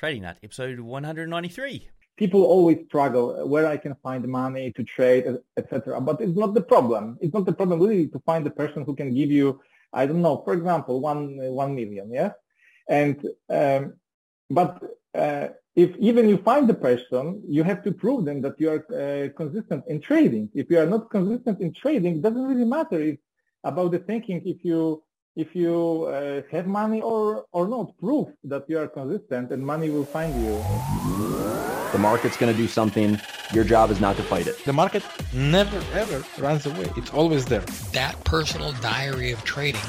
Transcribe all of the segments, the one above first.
Trading Nut, episode 193. People always struggle where I can find money to trade, etc. But it's not the problem. It's not the problem really to find the person who can give you, I don't know, for example, one one million, yeah. And um, but uh, if even you find the person, you have to prove them that you are uh, consistent in trading. If you are not consistent in trading, it doesn't really matter if, about the thinking if you if you uh, have money or or not. Proof that you are consistent, and money will find you. The market's going to do something. Your job is not to fight it. The market never ever runs away. It's always there. That personal diary of trading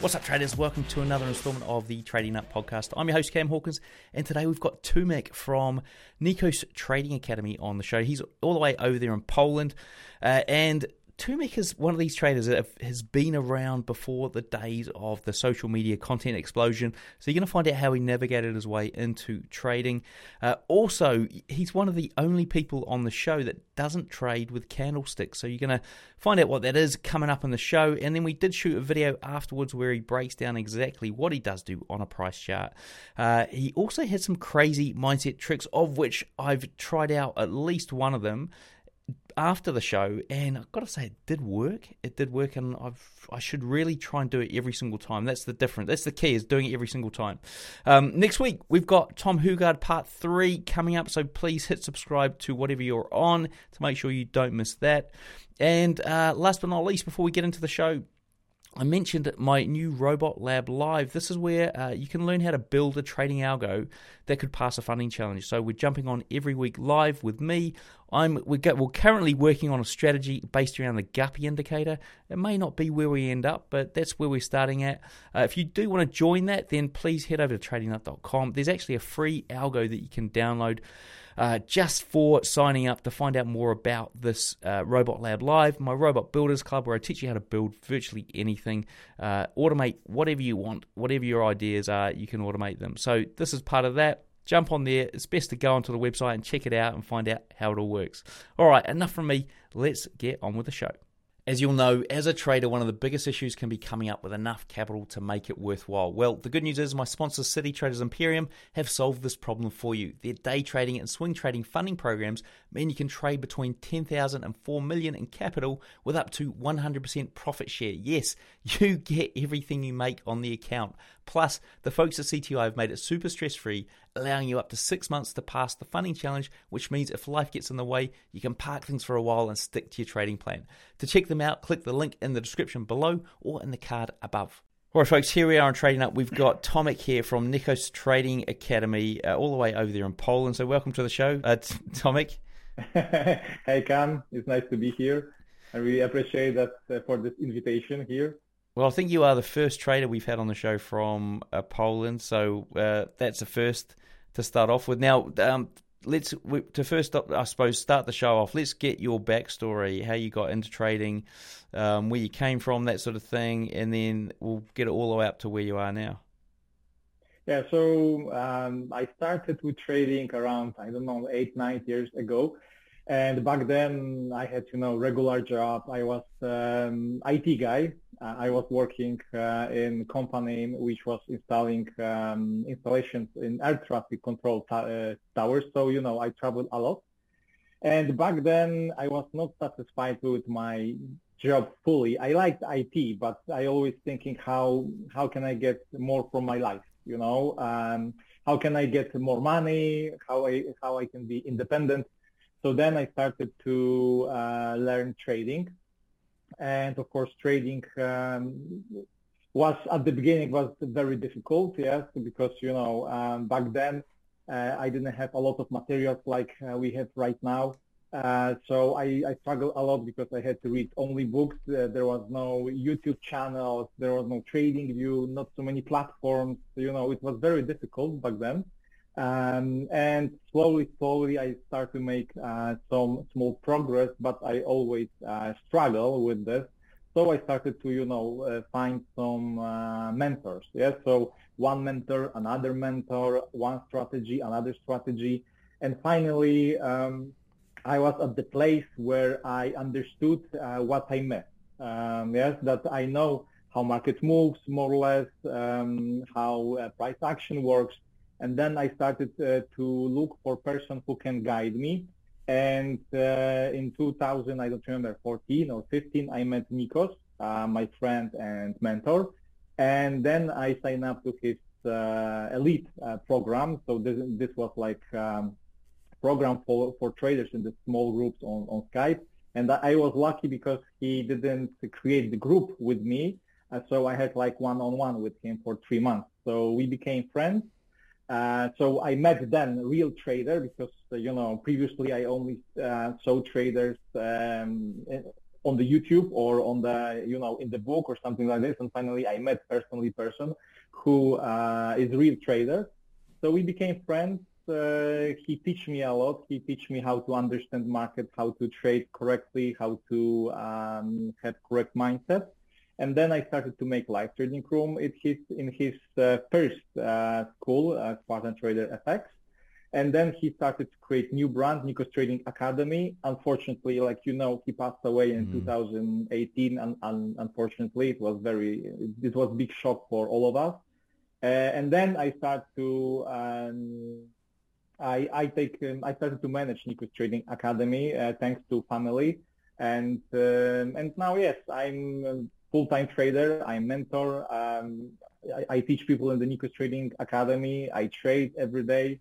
What's up, traders? Welcome to another installment of the Trading Nut podcast. I'm your host, Cam Hawkins, and today we've got Tomek from Nikos Trading Academy on the show. He's all the way over there in Poland, uh, and Tomek is one of these traders that has been around before the days of the social media content explosion. So you're going to find out how he navigated his way into trading. Uh, also, he's one of the only people on the show that doesn't trade with candlesticks. So you're going to find out what that is coming up in the show. And then we did shoot a video afterwards where he breaks down exactly what he does do on a price chart. Uh, he also has some crazy mindset tricks, of which I've tried out at least one of them after the show, and I've got to say, it did work. It did work, and I've, I should really try and do it every single time. That's the difference. That's the key is doing it every single time. Um, next week we've got Tom Hougaard Part Three coming up, so please hit subscribe to whatever you're on to make sure you don't miss that. And uh, last but not least, before we get into the show, I mentioned my new Robot Lab Live. This is where uh, you can learn how to build a trading algo that could pass a funding challenge. So we're jumping on every week live with me. I'm we're, go, we're currently working on a strategy based around the Guppy indicator. It may not be where we end up, but that's where we're starting at. Uh, if you do want to join that, then please head over to tradingnut.com. There's actually a free algo that you can download uh, just for signing up to find out more about this uh, Robot Lab Live, my Robot Builders Club, where I teach you how to build virtually anything, uh, automate whatever you want, whatever your ideas are, you can automate them. So this is part of that. Jump on there. It's best to go onto the website and check it out and find out how it all works. All right, enough from me. Let's get on with the show. As you'll know, as a trader, one of the biggest issues can be coming up with enough capital to make it worthwhile. Well, the good news is my sponsor, City Traders Imperium, have solved this problem for you. Their day trading and swing trading funding programs mean you can trade between 10,000 and 4 million in capital with up to 100% profit share. Yes, you get everything you make on the account. Plus, the folks at CTI have made it super stress free, allowing you up to six months to pass the funding challenge, which means if life gets in the way, you can park things for a while and stick to your trading plan. To check them out, click the link in the description below or in the card above. All right, folks, here we are on Trading Nut. We've got Tomek here from Nikos Trading Academy, uh, all the way over there in Poland. So, welcome to the show, uh, Tomek. hey, Cam. It's nice to be here. I really appreciate that uh, for this invitation here. Well, I think you are the first trader we've had on the show from uh, Poland, so uh, that's the first to start off with. Now, um, let's to first, I suppose, start the show off. Let's get your backstory, how you got into trading, um, where you came from, that sort of thing, and then we'll get it all the way up to where you are now. Yeah, so um, I started with trading around I don't know eight nine years ago. And back then, I had you know regular job. I was um, IT guy. Uh, I was working uh, in company which was installing um, installations in air traffic control uh, towers. So you know, I traveled a lot. And back then, I was not satisfied with my job fully. I liked IT, but I always thinking how how can I get more from my life? You know, um, how can I get more money? How I how I can be independent? So then I started to uh, learn trading, and of course trading um, was at the beginning was very difficult, yes, because you know um, back then uh, I didn't have a lot of materials like uh, we have right now. Uh, so I, I, struggled a lot because I had to read only books. Uh, there was no YouTube channels. There was no TradingView, not so many platforms. You know, it was very difficult back then. Um, and slowly, slowly, I start to make uh, some small progress, but I always uh, struggle with this. So I started to, you know, uh, find some mentors. Yeah. So one mentor, another mentor, one strategy, another strategy, and finally, um, I was at the place where I understood uh, what I meant. Um, yes, that I know how market moves, more or less, um, how uh, price action works and then I started uh, to look for person who can guide me. And uh, in 2000, I don't remember, 14 or 15, I met Nikos, uh, my friend and mentor. And then I signed up to his uh, elite program. So this, this was like um, program for, for traders in the small groups on, on Skype. And I was lucky because he didn't create the group with me. Uh, so I had like one-on-one with him for three months. So we became friends uh, so I met then real trader because uh, you know previously I only uh, saw traders um, on the YouTube or on the you know in the book or something like this, and finally I met personally person who uh, is real trader. So we became friends. Uh, he teach me a lot. He teach me how to understand market, how to trade correctly, how to um, have correct mindset. And then I started to make live trading room in his, in his uh, first uh, school, uh, Spartan Trader FX. And then he started to create new brand, Nikos Trading Academy. Unfortunately, like you know, he passed away in mm. 2018, and, and, unfortunately, it was very, it was big shock for all of us. Uh, and then I started to, um, I, I take, um, I started to manage Nikos Trading Academy uh, thanks to family, and um, and now yes, I'm full-time trader. I'm mentor. Um, I, I, teach people in the Nikos Trading Academy. I trade every day.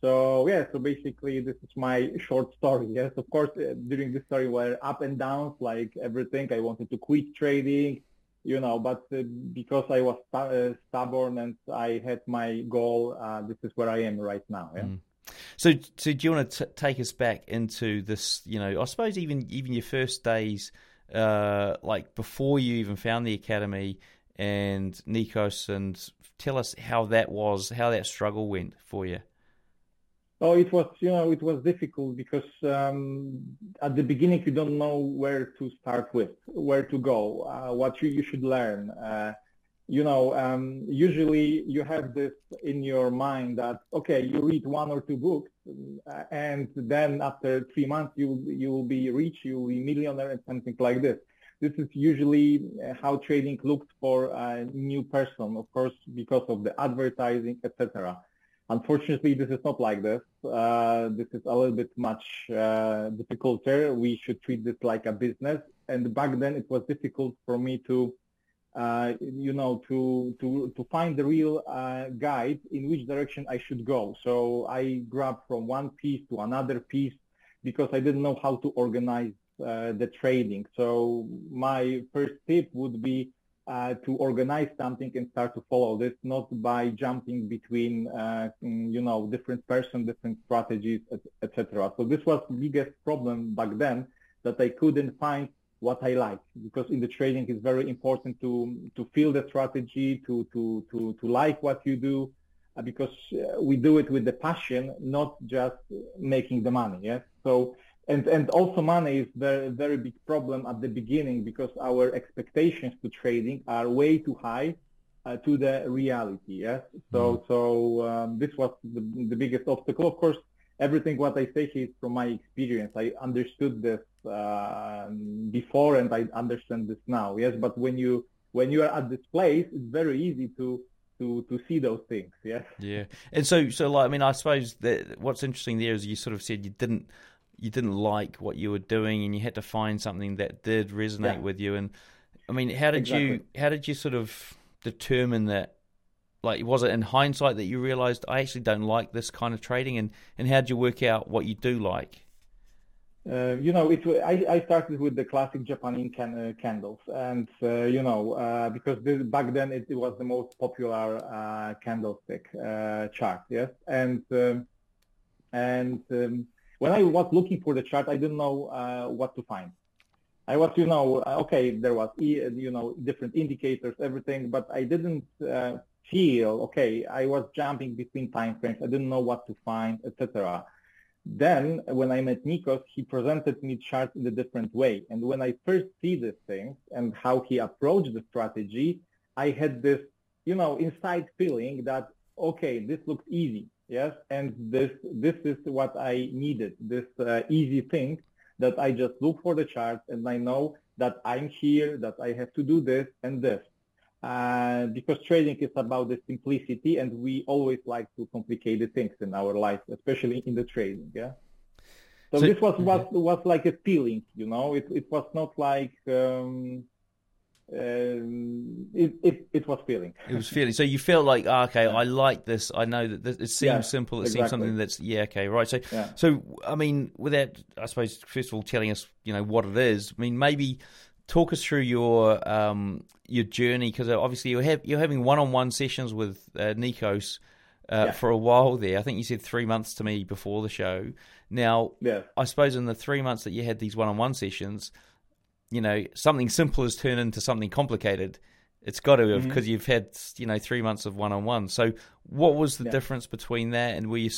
So yeah, so basically this is my short story. Yes, of course, uh, during this story were up and downs, like everything. I wanted to quit trading, you know, but uh, because I was st- uh, stubborn and I had my goal, uh, this is where I am right now. Yeah. Mm. So, so do you want to t- take us back into this? You know, I suppose even even your first days uh, like before you even found the academy and Nikos, and tell us how that was, how that struggle went for you. Oh, it was, you know, it was difficult because um, at the beginning you don't know where to start with, where to go, uh, what you, you should learn. Uh, you know, um, usually you have this in your mind that okay, you read one or two books, and then after three months you you will be rich, you will be millionaire, and something like this. This is usually uh, how trading looks for a new person, of course, because of the advertising, etc. Unfortunately, this is not like this. Uh, this is a little bit much uh, difficulter. We should treat this like a business. And back then, it was difficult for me to uh, you know, to to to find the real uh, guide in which direction I should go. So I grabbed from one piece to another piece because I didn't know how to organize uh, the trading. So my first tip would be uh, to organize something and start to follow this, not by jumping between, uh, mm, you know, different person, different strategies, etc. So this was the biggest problem back then that I couldn't find what I like because in the trading it's very important to to feel the strategy to to to to like what you do uh, because uh, we do it with the passion not just making the money yes so and and also money is very very big problem at the beginning because our expectations to trading are way too high uh, to the reality yes so mm. so um, this was the, the biggest obstacle of course everything what I say is from my experience. I understood this uh, before and I understand this now. Yes, but when you when you are at this place, it's very easy to to to see those things. Yes. Yeah, and so so like I mean, I suppose that what's interesting there is you sort of said you didn't you didn't like what you were doing and you had to find something that did resonate yeah. with you. And I mean, how did exactly. you how did you sort of determine that like was it in hindsight that you realized I actually don't like this kind of trading and and how did you work out what you do like uh, you know, it, I, I, started with the classic Japanese can, uh, candles, and uh, you know, uh, because this, back then it, it, was the most popular uh, candlestick uh, chart, yes. And um, and um, when I was looking for the chart, I didn't know what to find. I was, you know, okay, there was, you know, different indicators, everything, but I didn't feel okay. I was jumping between time frames. I didn't know what to find, etc. Then when I met Nikos, he presented me charts in a different way. And when I first see these things and how he approached the strategy, I had this, you know, inside feeling that okay, this looks easy, yes, and this this is what I needed, this uh, easy thing that I just look for the charts and I know that I'm here, that I have to do this and this. Uh, because trading is about the simplicity and we always like to complicate the things in our life, especially in the trading. Yeah. So, so this was what was like a feeling, you know. It it was not like um, um, it, it, it was feeling. It was feeling. So you feel like, oh, okay, I like this. I know that this, it seems yeah, simple. It exactly. seems something that's yeah, okay, right. So, yeah. so I mean, without I suppose first of all telling us, you know, what it is. I mean, maybe talk us through your um, your journey because obviously you're have, you're having one on one sessions with uh, Nikos. Uh, yeah. For a while there, I think you said three months to me before the show. Now, yeah. I suppose in the three months that you had these one-on-one sessions, you know, something simple has turned into something complicated. It's got to have because mm-hmm. you've had you know three months of one on one. So, what was the yeah. difference between that and were you?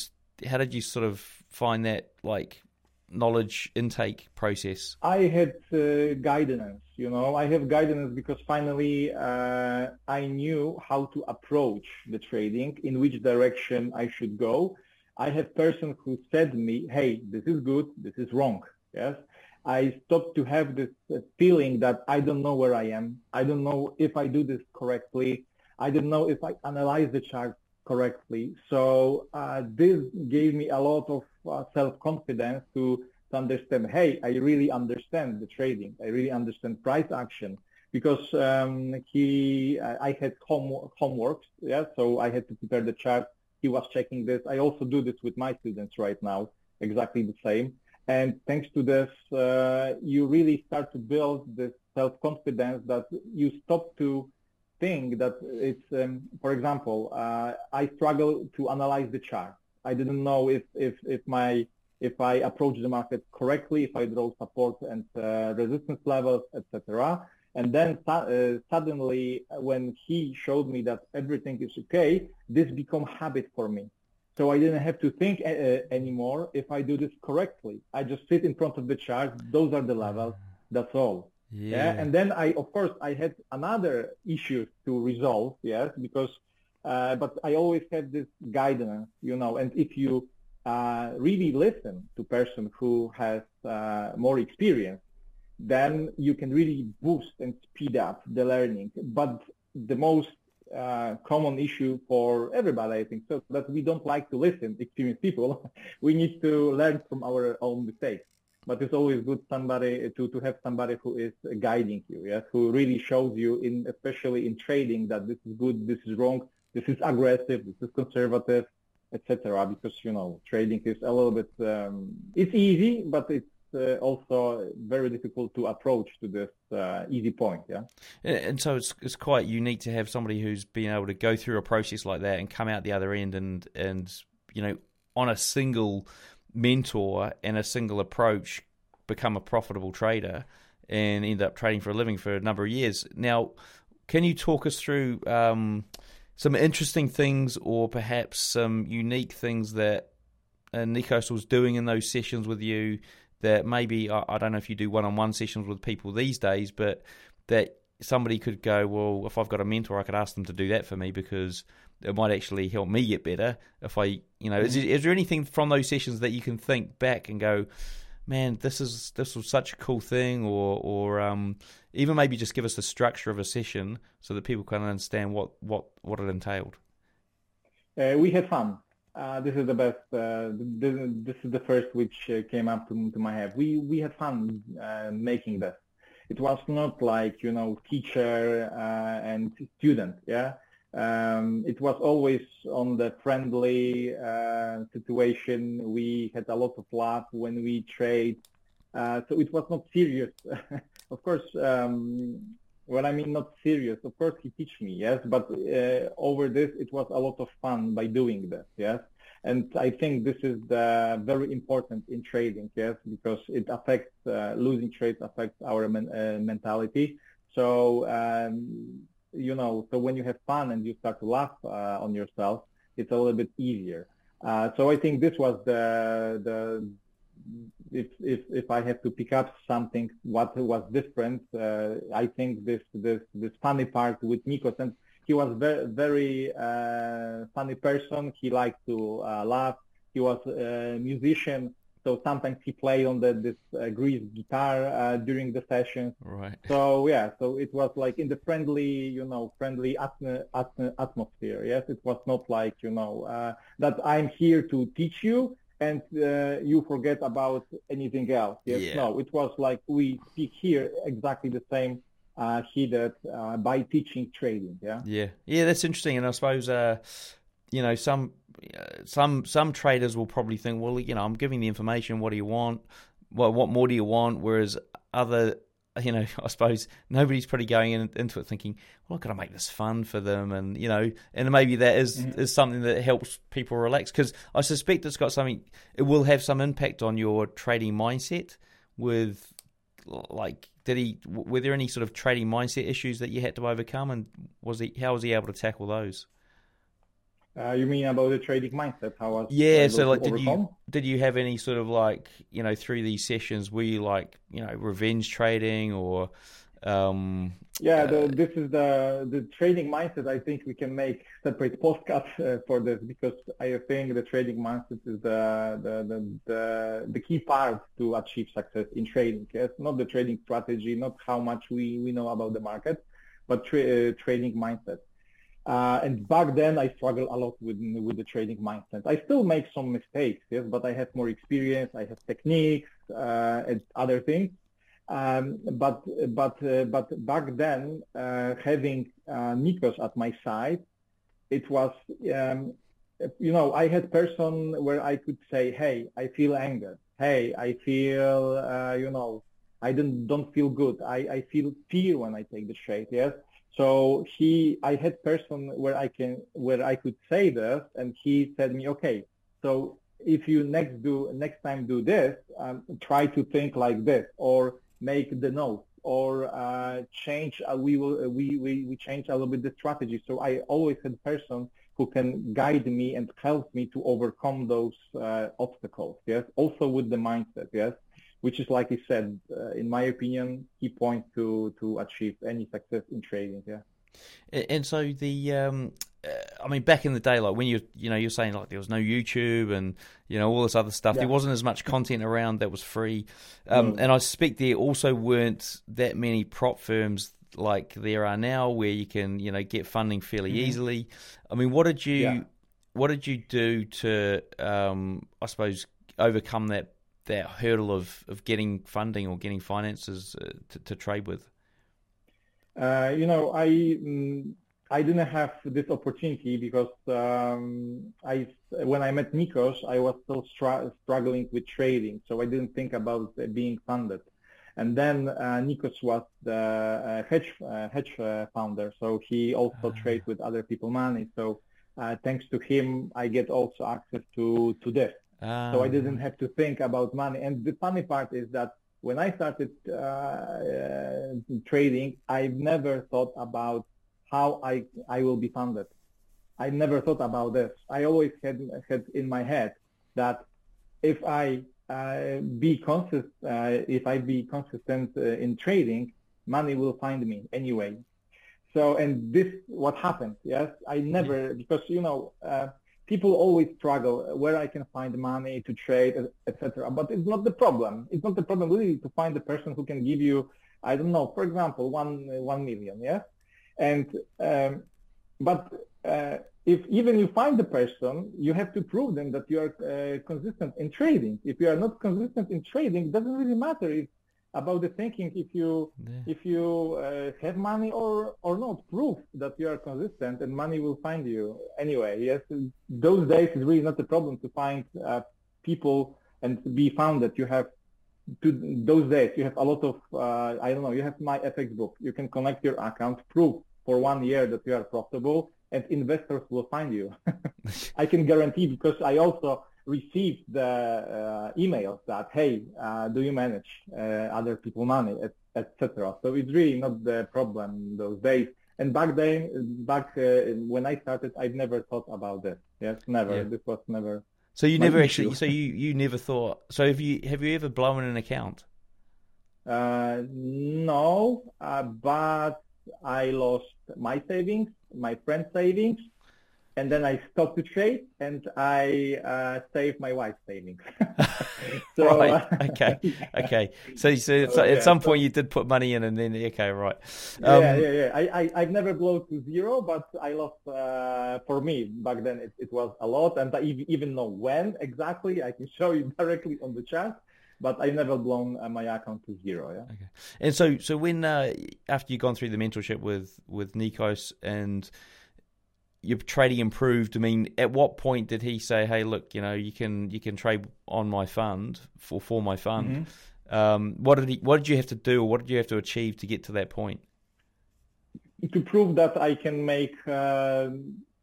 How did you sort of find that like knowledge intake process? I had uh, guidance. You know, I have guidance because finally uh, I knew how to approach the trading, in which direction I should go. I have person who said me, "Hey, this is good. This is wrong." Yes, I stopped to have this uh, feeling that I don't know where I am. I don't know if I do this correctly. I don't know if I analyze the chart correctly. So uh, this gave me a lot of uh, self-confidence to, to understand, hey, I really understand the trading. I really understand price action because um, he, I had home, homework, yeah, so I had to prepare the chart. He was checking this. I also do this with my students right now, exactly the same. And thanks to this, uh, you really start to build this self-confidence that you stop to think that it's, um, for example, uh, I struggle to analyze the chart. I didn't know if, if, if my if I approach the market correctly, if I draw support and uh, resistance levels, etc. And then uh, suddenly, when he showed me that everything is okay, this become habit for me. So I didn't have to think uh, uh, anymore if I do this correctly. I just sit in front of the chart. Those are the levels. That's all. Yeah. yeah. And then I, of course, I had another issue to resolve. Yes, because, uh, but I always have this guidance, you know. And if you uh, really listen to person who has uh, more experience, then you can really boost and speed up the learning. But the most uh, common issue for everybody, I think, so that we don't like to listen experienced people. we need to learn from our own mistakes. But it's always good somebody to, to have somebody who is guiding you, yes, who really shows you in especially in trading that this is good, this is wrong, this is aggressive, this is conservative, etc. Because you know trading is a little bit um, it's easy, but it's uh, also very difficult to approach to this uh, easy point. Yeah, and so it's it's quite unique to have somebody who's been able to go through a process like that and come out the other end and and you know on a single mentor and a single approach become a profitable trader and end up trading for a living for a number of years. Now, can you talk us through um, some interesting things or perhaps some unique things that uh, Nikos was doing in those sessions with you that maybe I, I don't know if you do one-on-one sessions with people these days, but that somebody could go, well, if I've got a mentor, I could ask them to do that for me because it might actually help me get better. If I, you know, mm-hmm. is, is there anything from those sessions that you can think back and go, man, this is this was such a cool thing, or or um, even maybe just give us the structure of a session so that people can understand what what what it entailed. Uh, we had fun. Uh, this is the best. Uh, this, this, is the first which uh, came up to, to, my head. We we had fun uh, making this. It was not like you know teacher uh, and student. Yeah, um, it was always on the friendly uh, situation. We had a lot of laugh when we trade, so it was not serious. of course, um, when I mean not serious, of course he teach me, yes, but uh, over this it was a lot of fun by doing this, yes. And I think this is very important in trading, yes, because it affects uh, losing trades affects our men, uh, mentality. So um, you know, so when you have fun and you start to laugh uh, on yourself, it's a little bit easier. Uh, so I think this was the the if if if I have to pick up something what was different, uh, I think this this this funny part with Nikos and he was very very uh, funny person. He liked to uh, laugh. He was a musician, so sometimes he played on the this uh, Greek guitar uh, during the sessions. Right. So yeah, so it was like in the friendly, you know, friendly atm- atm- atmosphere. Yes, it was not like you know uh, that I'm here to teach you and uh, you forget about anything else. Yes, Yeah. no, it was like we speak here exactly the same uh, heated uh, by teaching trading. Yeah. Yeah, yeah, that's interesting, and I suppose uh, you know some some some traders will probably think, well, you know, I'm giving the information. What do you want? Well, what more do you want? Whereas other, you know, I suppose nobody's probably going in, into it thinking, well, I've got to make this fun for them, and you know, and maybe that is, Mm-hmm. is something that helps people relax because I suspect it's got something. It will have some impact on your trading mindset with like did he were there any sort of trading mindset issues that you had to overcome and was he how was he able to tackle those Uh, you mean about the trading mindset? How was yeah so like did overcome? you did you have any sort of like you know through these sessions were you like you know revenge trading or um Yeah, the, this is the the trading mindset. I think we can make separate podcasts uh, for this because I think the trading mindset is the the, the the the key part to achieve success in trading. Yes, not the trading strategy, not how much we we know about the market, but tra- uh, trading mindset. Uh, and back then, I struggled a lot with with the trading mindset. I still make some mistakes, yes, but I have more experience. I have techniques uh, and other things. Um, but but uh, but back then, uh, having uh, Nikos at my side, it was um, you know I had person where I could say, hey, I feel anger. Hey, I feel uh, you know I don't don't feel good. I, I feel fear when I take the trade. Yes. So he, I had person where I can, where I could say this, and he said me, okay, so if you next do, next time do this, um, try to think like this, or make the note, or uh, change. Uh, we will, uh, we, we we change a little bit the strategy. So I always had person who can guide me and help me to overcome those uh, obstacles. Yes, also with the mindset. Yes which is like you said, uh, in my opinion, key point to to achieve any success in trading. Yeah. And so the, um, uh, I mean, back in the day, like when you, you know, you're saying like there was no YouTube and you know all this other stuff. Yeah. There wasn't as much content around that was free, um, Mm. and I suspect there also weren't that many prop firms like there are now, where you can, you know, get funding fairly Mhm. easily. I mean, what did you, Yeah. what did you do to, um, I suppose, overcome that that hurdle of of getting funding or getting finances uh, to, to trade with? Uh, you know, I mm, I didn't have this opportunity because um, I when I met Nikos, I was still str- struggling with trading, so I didn't think about uh, being funded. And then uh, Nikos was the uh, hedge uh, hedge uh, founder, so he also trades with other people money. So uh, thanks to him, I get also access to to this. So I didn't have to think about money. And the funny part is that when I started uh, uh, trading, I've never thought about how I I will be funded. I never thought about this. I always had had in my head that if I uh, be consist, uh, if I be consistent uh, in trading, money will find me anyway. So and this what happened. Yes, I never because you know. People always struggle where I can find money to trade, etc. But it's not the problem. It's not the problem really to find the person who can give you, I don't know, for example, one one million, yeah. And um, but uh, if even you find the person, you have to prove them that you are uh, consistent in trading. If you are not consistent in trading, it doesn't really matter if about the thinking if you Yeah. if you uh, have money or or not proof that you are consistent and money will find you. Anyway yes those days is really not a problem to find uh, people and be found that you have to those days you have a lot of uh, i don't know you have my fx book. You can connect your account prove for one year that you are profitable and investors will find you. I can guarantee because i also received the uh, emails that hey uh, do you manage uh, other people money etc so it's really not the problem those days And back then, back uh, when I started, I'd never thought about this. Yes, never. Yeah. This was never. So you never issue. actually. So you you never thought. So have you have you ever blown an account? Uh, no, uh, but I lost my savings, my friend's savings, and then I stopped to trade and I uh, saved my wife's savings. so, right. Uh, okay. Okay. So, so, so at some point you did put money in and then okay, right. Um, yeah, yeah, yeah. I, I I've never blown to zero, but I lost. Uh, for me back then it, it was a lot, and I even know when exactly. I can show you directly on the chart but I never blown uh, my account to zero. Yeah. Okay. And so, so when uh, after you've gone through the mentorship with with Nikos and your trading improved. I mean, at what point did he say, "Hey, look, you know, you can you can trade on my fund for for my fund"? Mm-hmm. Um, what did he? What did you have to do, or what did you have to achieve to get to that point? To prove that I can make uh,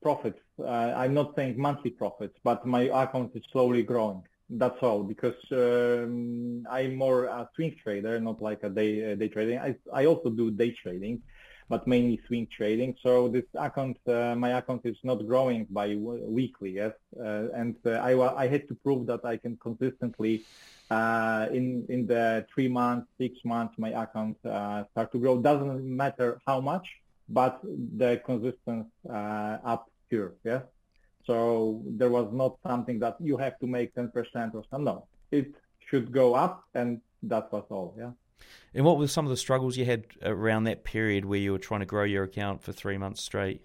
profits. Uh, I'm not saying monthly profits, but my account is slowly growing. That's all because um, I'm more a swing trader, not like a day uh, day trading. I I also do day trading, but mainly swing trading. So this account, uh, my account is not growing by weekly, yes. Uh, and uh, I, I had to prove that I can consistently, uh, in in the three months, six months, my account uh, start to grow. Doesn't matter how much, but the consistency uh, up here, yes. So there was not something that you have to make 10% or something. No, it should go up, and that was all, yeah. And what were some of the struggles you had around that period where you were trying to grow your account for three months straight?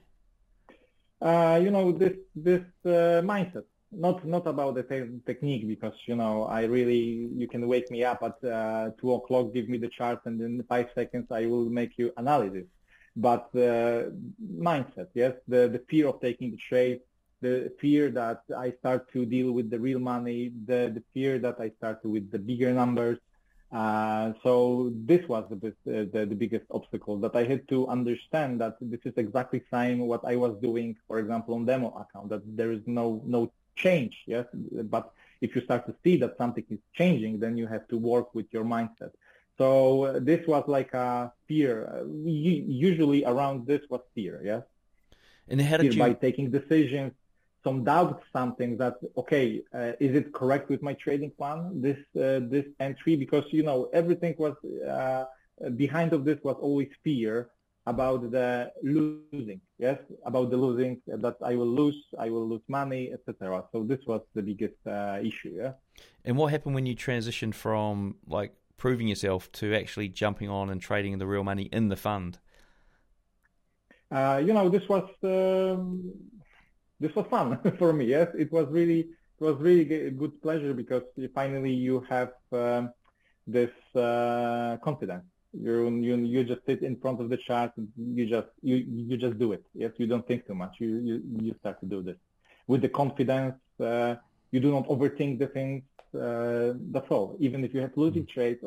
Uh, you know, this this uh, mindset. Not not about the te- technique because you know I really you can wake me up at uh, two o'clock, give me the chart, and in five seconds I will make you analysis. But uh, mindset, yes, the the fear of taking the trade, the fear that I start to deal with the real money, the the fear that I start with the bigger numbers, uh, so this was the, the, the, biggest obstacle that I had to understand that this is exactly the same what I was doing, for example, on demo account, that there is no, no change. Yes. But if you start to see that something is changing, then you have to work with your mindset. So uh, this was like a fear. Uh, usually around this was fear. Yes. And how did fear you... by taking decisions, some doubt something that okay uh, is it correct with my trading plan this uh, this entry? Because you know everything was uh, behind of this was always fear about the losing yes? About the losing that i will lose i will lose money etc so this was the biggest uh, issue yeah? And what happened when you transitioned from like proving yourself to actually jumping on and trading the real money in the fund? Uh, you know this was um, this was fun for me. Yes, it was really it was really a good pleasure because finally you have um, this uh, confidence. You you you just sit in front of the chart and you just you you just do it. Yes, you don't think too much. You you you start to do this with the confidence. Uh, you do not overthink the things. Uh, that's all. Even if you have losing mm. trades,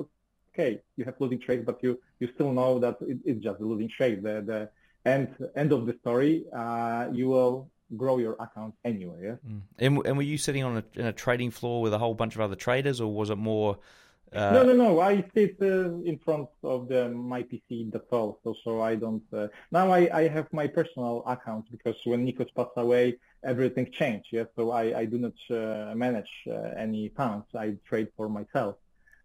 okay, you have losing trades, but you you still know that it, it's just a losing trade. The the end end of the story. Uh, you will grow your account anyway. Yeah. Mm. And, and were you sitting on a, in a trading floor with a whole bunch of other traders, or was it more? Uh... No, no, no. I sit uh, in front of the my PC. That's all. So, so I don't. Uh... Now I, I have my personal account because when Nikos passed away, everything changed. Yeah. So I, I do not uh, manage uh, any funds. I trade for myself.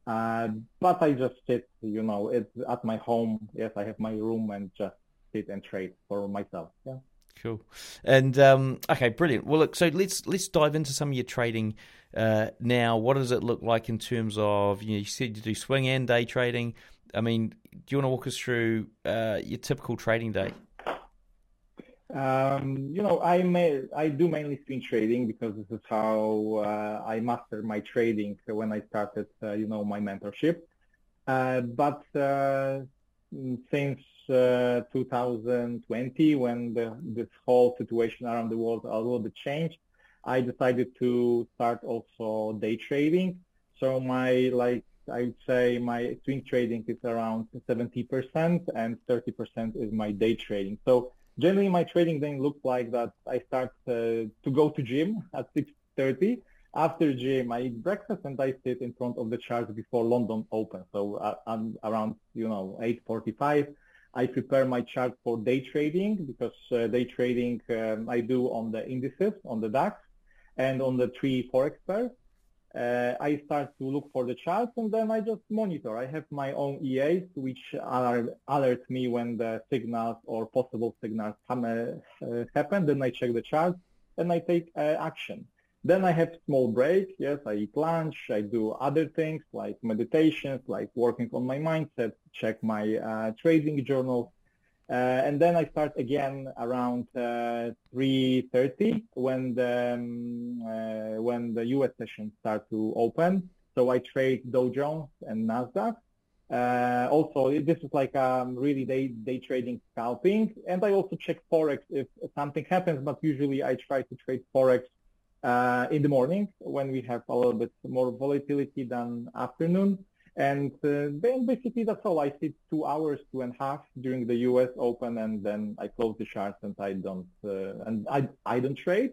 Uh, but I just sit, you know, it's at my home. Yes, I have my room and just sit and trade for myself. Yeah. Cool. And um, okay, brilliant. Well, look, so let's let's dive into some of your trading uh, now. What does it look like in terms of you, know, you said you do swing and day trading? I mean, do you want to walk us through uh, your typical trading day? Um, you know, I may I do mainly swing trading because this is how uh, I mastered my trading when I started, uh, you know, my mentorship. Uh, but uh, since 2020, when the, this whole situation around the world a little bit changed, I decided to start also day trading. So my like I would say my swing trading is around 70% and 30% is my day trading. So generally my trading then looks like that I start uh, to go to gym at 6.30. After gym, I eat breakfast and I sit in front of the chart before London Open. So uh, I'm around, you know, 8.45 I prepare my chart for day trading because uh, day trading um, I do on the indices, on the DAX, and on the three forex pairs. Uh, I start to look for the charts and then I just monitor. I have my own EAs which are, alert me when the signals or possible signals come, uh, uh, happen. Then I check the charts and I take uh, action. Then I have small break. Yes, I eat lunch. I do other things like meditations, like working on my mindset, check my uh, trading journal, Uh, and then I start again around uh, 3.30 when the, um, uh, when the US sessions start to open. So I trade Dow Jones and NASDAQ. Uh, also, this is like um, really day, day trading scalping. And I also check Forex if something happens, but usually I try to trade Forex uh, in the morning when we have a little bit more volatility than afternoon. And uh, then basically that's all. I sit two hours, two and a half during the U.S. Open, and then I close the charts and I don't uh, and I I don't trade.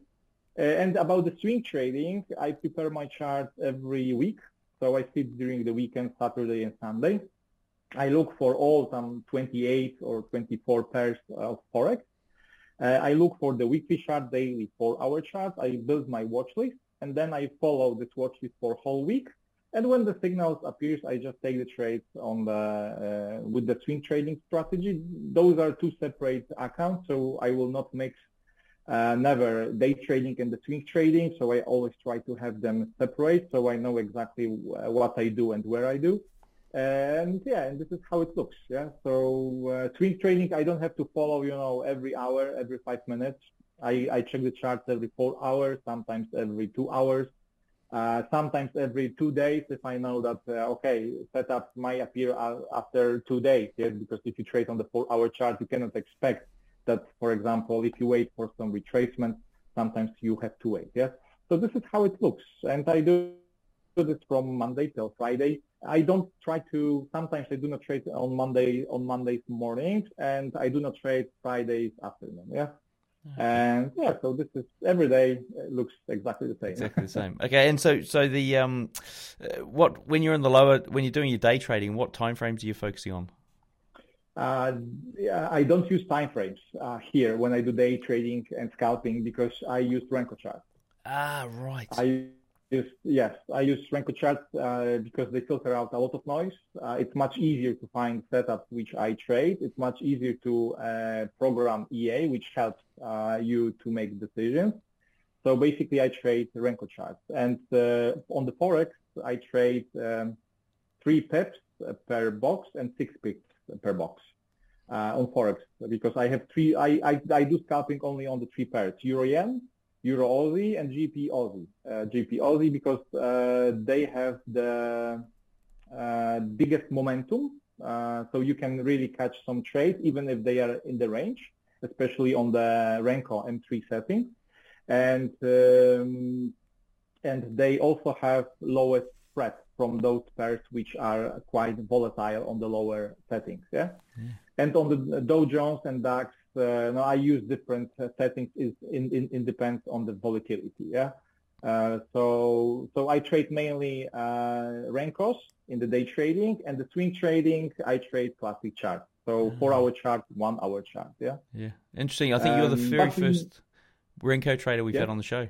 Uh, and about the swing trading, I prepare my charts every week. So I sit during the weekend, Saturday and Sunday. I look for all some 28 or 24 pairs of forex uh, I look for the weekly chart, daily, four-hour chart. I build my watch list, and then I follow this watch list for whole week. And when the signals appears, I just take the trades on the uh, with the swing trading strategy. Those are two separate accounts, so I will not mix uh, never day trading and the swing trading. So I always try to have them separate, so I know exactly what I do and where I do. And yeah, and this is how it looks. Yeah. So uh, swing trading, I don't have to follow, you know, every hour, every five minutes. I, I check the charts every four hours, sometimes every two hours, uh, sometimes every two days if I know that, uh, okay, setup might appear after two days. Yeah, because if you trade on the four-hour chart, you cannot expect that, for example, if you wait for some retracement, sometimes you have to wait. Yeah. So this is how it looks. And I do this from Monday till Friday. I don't try to. Sometimes I do not trade on Monday on Mondays morning, and I do not trade Fridays afternoon. Yeah. Mm-hmm. And yeah, so this is every day it looks exactly the same. Exactly the same. Okay, and so so the um, uh, what when you're in the lower when you're doing your day trading, what time frames are you focusing on? Uh, I don't use time frames uh, here when I do day trading and scalping because I use Renko charts. Ah, right. I yes, I use Renko charts uh, because they filter out a lot of noise. Uh, it's much easier to find setups which I trade. It's much easier to uh, program EA, which helps uh, you to make decisions. So basically, I trade Renko charts. And uh, on the Forex, I trade um, three pips per box and six pips per box. Uh, on Forex because I have three, I, I, I do scalping only on the three pairs, Euro Yen, Euro Aussie and GP Aussie. Uh, GP Aussie because uh, they have the uh, biggest momentum, uh, so you can really catch some trades even if they are in the range, especially on the Renko M3 setting, and um, and they also have lowest spread from those pairs which are quite volatile on the lower settings. Yeah, yeah. and on the Dow Jones and DAX uh, no, I use different uh, settings. Is in, in, in depends on the volatility. Yeah. Uh, so so I trade mainly uh, Renkos in the day trading, and the swing trading I trade classic chart. So four hour chart, one hour chart. Yeah. Yeah. Interesting. I think um, you're the um, very first Renko trader we've yeah. had on the show.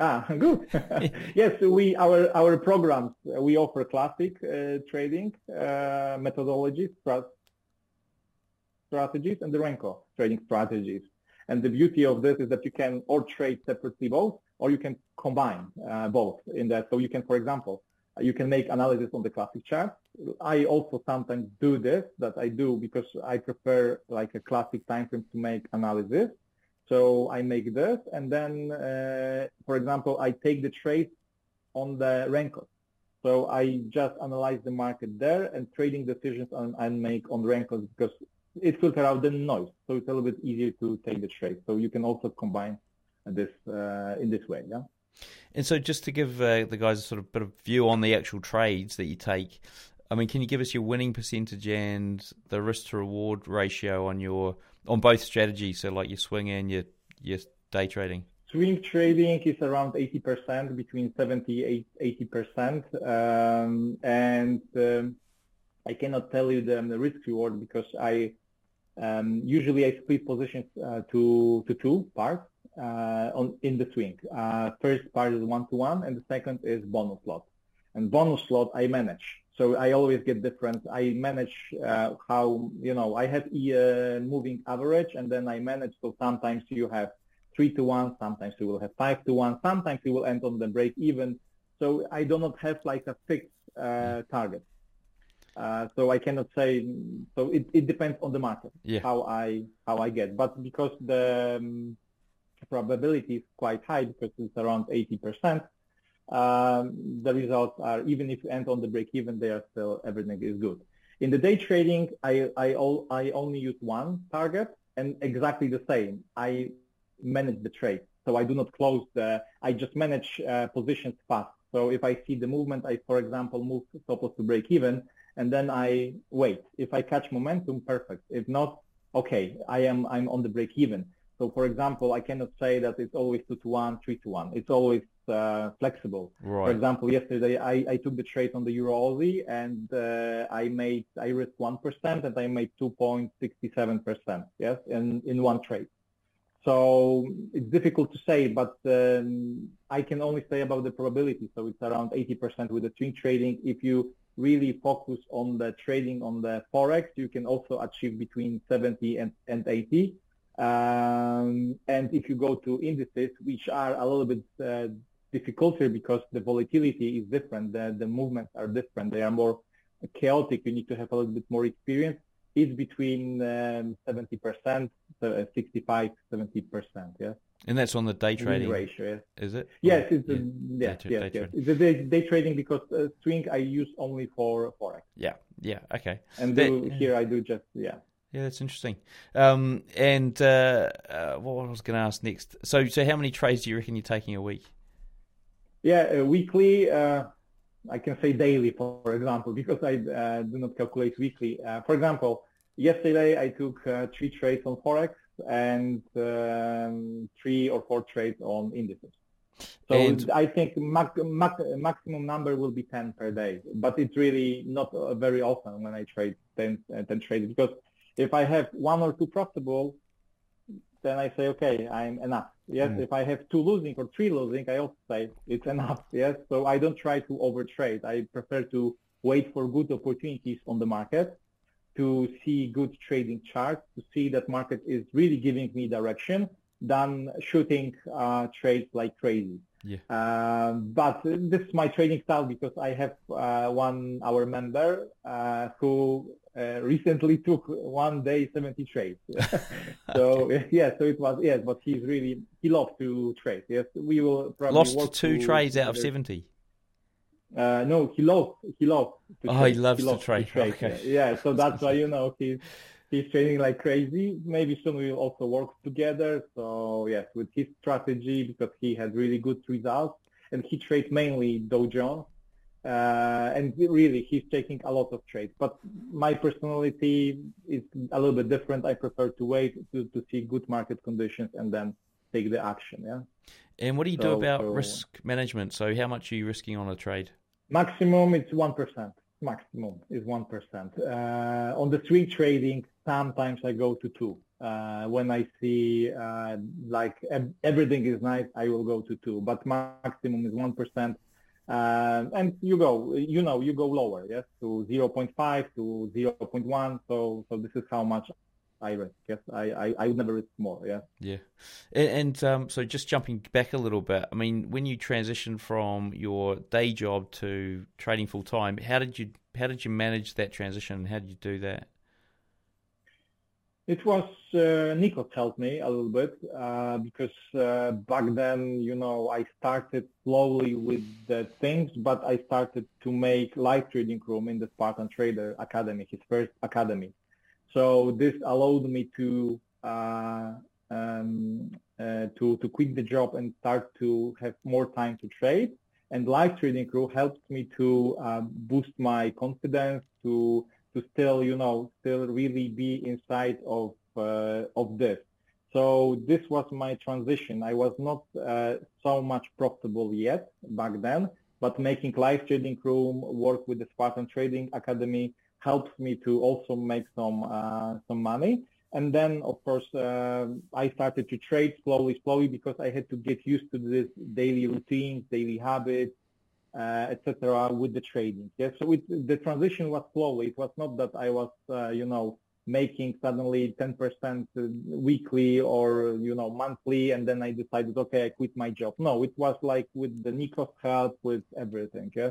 Ah, good. yes, we our our programs we offer classic uh, trading uh, methodologies, strategies and the Renko trading strategies. And the beauty of this is that you can or trade separately both, or you can combine uh, both in that. So you can, for example, you can make analysis on the classic chart. I also sometimes do this, that I do because I prefer like a classic time frame to make analysis. So I make this, and then, uh, for example, I take the trade on the Renko. So I just analyze the market there and trading decisions on, I make on Renkos because it filters out the noise, so it's a little bit easier to take the trade. So you can also combine this uh, in this way, yeah. And so, just to give uh, the guys a sort of bit of view on the actual trades that you take, I mean, can you give us your winning percentage and the risk to reward ratio on your on both strategies? So, like your swing and your your day trading. Swing trading is around 80%, between 70 80%, um, and um, I cannot tell you the, the risk reward because I Um, usually I split positions uh, to, to two parts uh, on, in the swing. Uh, first part is one-to-one and the second is bonus slot. And bonus slot I manage. So I always get different. I manage uh, how, you know, I have a uh, moving average and then I manage. So sometimes you have three to one, sometimes you will have five to one, sometimes you will end on the break even. So I do not have like a fixed uh, target. Uh, so I cannot say. So it, it depends on the market yeah. how I how I get. But because the um, probability is quite high because it's around 80 percent, um, the results are even if you end on the break even, they are still everything is good. In the day trading, I I, all, I only use one target and exactly the same. I manage the trade, so I do not close the. I just manage uh, positions fast. So if I see the movement, I for example move stop loss to break even and then I wait. If I catch momentum, perfect. If not, okay, I am I'm on the break even. So for example, I cannot say that it's always two to one, three to one. It's always uh, flexible. Right. For example, yesterday I, I took the trade on the Euro Aussie and uh, I made I risked one percent and I made two point sixty seven percent. Yes, in in one trade. So it's difficult to say, but um, I can only say about the probability. So it's around 80% with the swing trading. If you really focus on the trading on the forex, you can also achieve between 70 and, and 80. Um, and if you go to indices, which are a little bit uh, difficulty because the volatility is different, the, the movements are different, they are more chaotic, you need to have a little bit more experience, it's between um, 70%, uh, 65, 70%, yeah. And that's on the day trading ratio, is it? Yes, it's yeah. yes, day, yes, day yes. It's day, day trading because uh, swing I use only for forex. Yeah, yeah, okay. And That- do, here I do just yeah. Yeah, that's interesting. Um, and uh, uh, what I was going to ask next. So, so how many trades do you reckon you're taking a week? Yeah, uh, weekly. Uh, I can say daily, for example, because I uh, do not calculate weekly. Uh, for example, yesterday I took uh, three trades on forex and um, three or four trades on indices. So And- I think mac- mac- maximum number will be 10 per day, but it's really not uh, very often when I trade 10, uh, 10 trades because if I have one or two profitable, then I say, okay, I'm enough. Yes, Mm. if I have two losing or three losing, I also say it's enough. Yes, so I don't try to overtrade. I prefer to wait for good opportunities on the market, to see good trading charts, to see that market is really giving me direction, than shooting uh, trades like crazy. Yeah. Um, but this is my trading style because I have uh, one our member uh, who uh, recently took one day 70 trades. so yeah, so it was yes, but he's really he loves to trade. Yes, we will probably Lost two trades out of together. 70. Uh, no, he loves he loves. To Oh, he trade. loves to trade. Okay. Yeah, so that's why you know he's he's trading like crazy. Maybe soon we will also work together. So yes, with his strategy because he had really good results and he trades mainly Dow Jones. Uh, and really, he's taking a lot of trades. But my personality is a little bit different. I prefer to wait to, to see good market conditions and then take the action. Yeah. And what do you do about so- risk management? So, how much are you risking on a trade? Maximum it's one percent. Maximum is one percent. Uh, on the swing trading, sometimes I go to two. Uh, when I see uh, like ev- everything is nice, I will go to two. But maximum is one percent. Uh, and you go, you know, you go lower, yes, to 0.5 to 0.1. So, so this is how much I risk. Yes, I, I, I would never risk more. Yeah. Yeah, and, and um, so just jumping back a little bit. I mean, when you transitioned from your day job to trading full time, how did you how did you manage that transition? How did you do that? It was uh, Nikos helped me a little bit uh, because uh, back then, you know, I started slowly with the things, but I started to make live trading room in the Spartan Trader Academy, his first academy. So this allowed me to uh, um, uh, to to quit the job and start to have more time to trade. And live trading crew helped me to uh, boost my confidence to to still, you know, still really be inside of uh, of this. So this was my transition. I was not uh, so much profitable yet back then, but making live trading room, work with the Spartan Trading Academy helps me to also make some uh, some money. And then, of course, uh, I started to trade slowly, slowly because I had to get used to this daily routines, daily habits, uh, etc. with the trading. Yes, so it, the transition was slowly. It was not that I was, uh, you know, making suddenly 10% weekly or, you know, monthly, and then I decided, okay, I quit my job. No, it was like with the Nikos help, with everything. Yeah,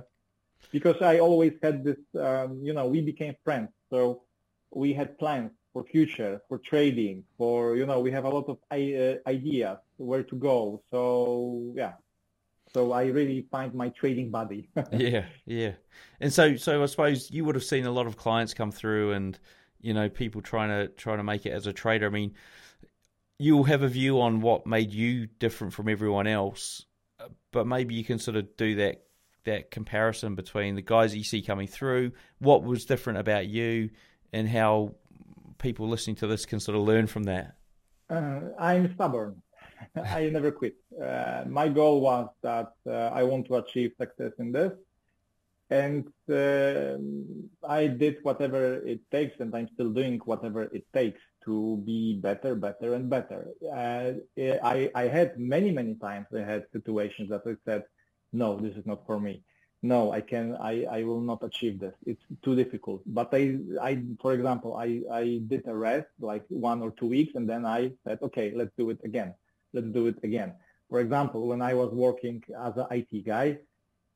because I always had this, um, you know, we became friends, so we had plans for future, for trading, for, you know, we have a lot of uh, ideas where to go. So yeah, so I really find my trading buddy. yeah, yeah. And so, so I suppose you would have seen a lot of clients come through, and you know, people trying to trying to make it as a trader. I mean, you'll have a view on what made you different from everyone else, but maybe you can sort of do that that comparison between the guys you see coming through, what was different about you, and how people listening to this can sort of learn from that? Uh, I'm stubborn. I never quit. Uh, my goal was that uh, I want to achieve success in this. And uh, I did whatever it takes, and I'm still doing whatever it takes to be better, better, and better. Uh, I, I had many, many times I had situations that I said, no, this is not for me no, I can, I, I will not achieve this. It's too difficult. But I, I, for example, I, I did a rest like one or two weeks and then I said, okay, let's do it again. Let's do it again. For example, when I was working as an IT guy,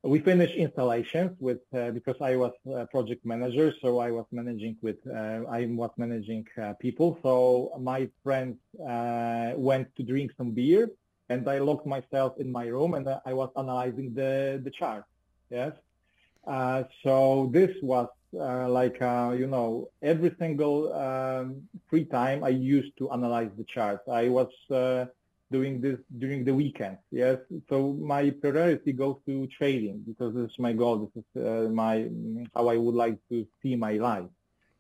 we finished installations with, uh, because I was a project manager, so I was managing with, uh, I was managing uh, people. So my friends uh, went to drink some beer and I locked myself in my room and I was analyzing the, the chart Yes. Uh, so this was uh, like uh, you know every single um, free time I used to analyze the charts. I was uh, doing this during the weekends. Yes. So my priority goes to trading because this is my goal. This is uh, my how I would like to see my life.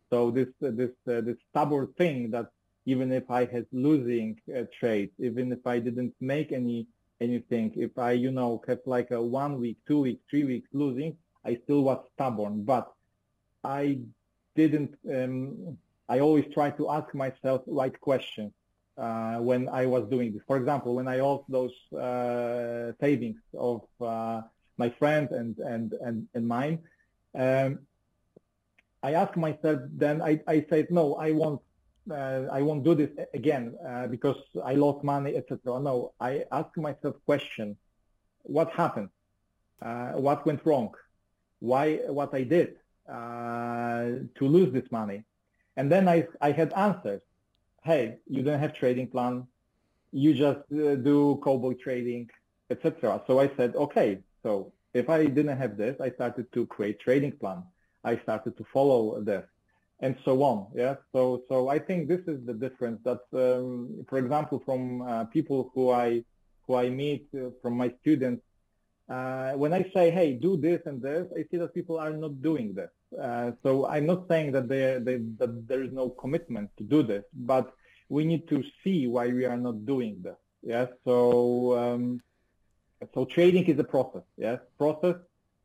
So this this this stubborn thing that even if I had losing trades, even if I didn't make any anything. If I, you know, kept like a one week, two weeks, three weeks losing, I still was stubborn. But I didn't. Um, I always try to ask myself right questions uh, when I was doing this. For example, when I lost those uh, savings of uh, my friend and and and and mine. Um, I asked myself then, I, I said, no, I want uh, I won't do this again uh, because I lost money, etc. No, I ask myself question: What happened? Uh, what went wrong? Why? What I did uh, to lose this money? And then I I had answers. Hey, you don't have trading plan. You just uh, do cowboy trading, etc. So I said, okay. So if I didn't have this, I started to create trading plan. I started to follow this and so on. Yeah. So so I think this is the difference. That, um, for example, from uh, people who I who I meet uh, from my students, uh, when I say, "Hey, do this and this," I see that people are not doing this. Uh, so I'm not saying that they, they that there is no commitment to do this, but we need to see why we are not doing this. Yes. So um, so trading is a process. Yes, process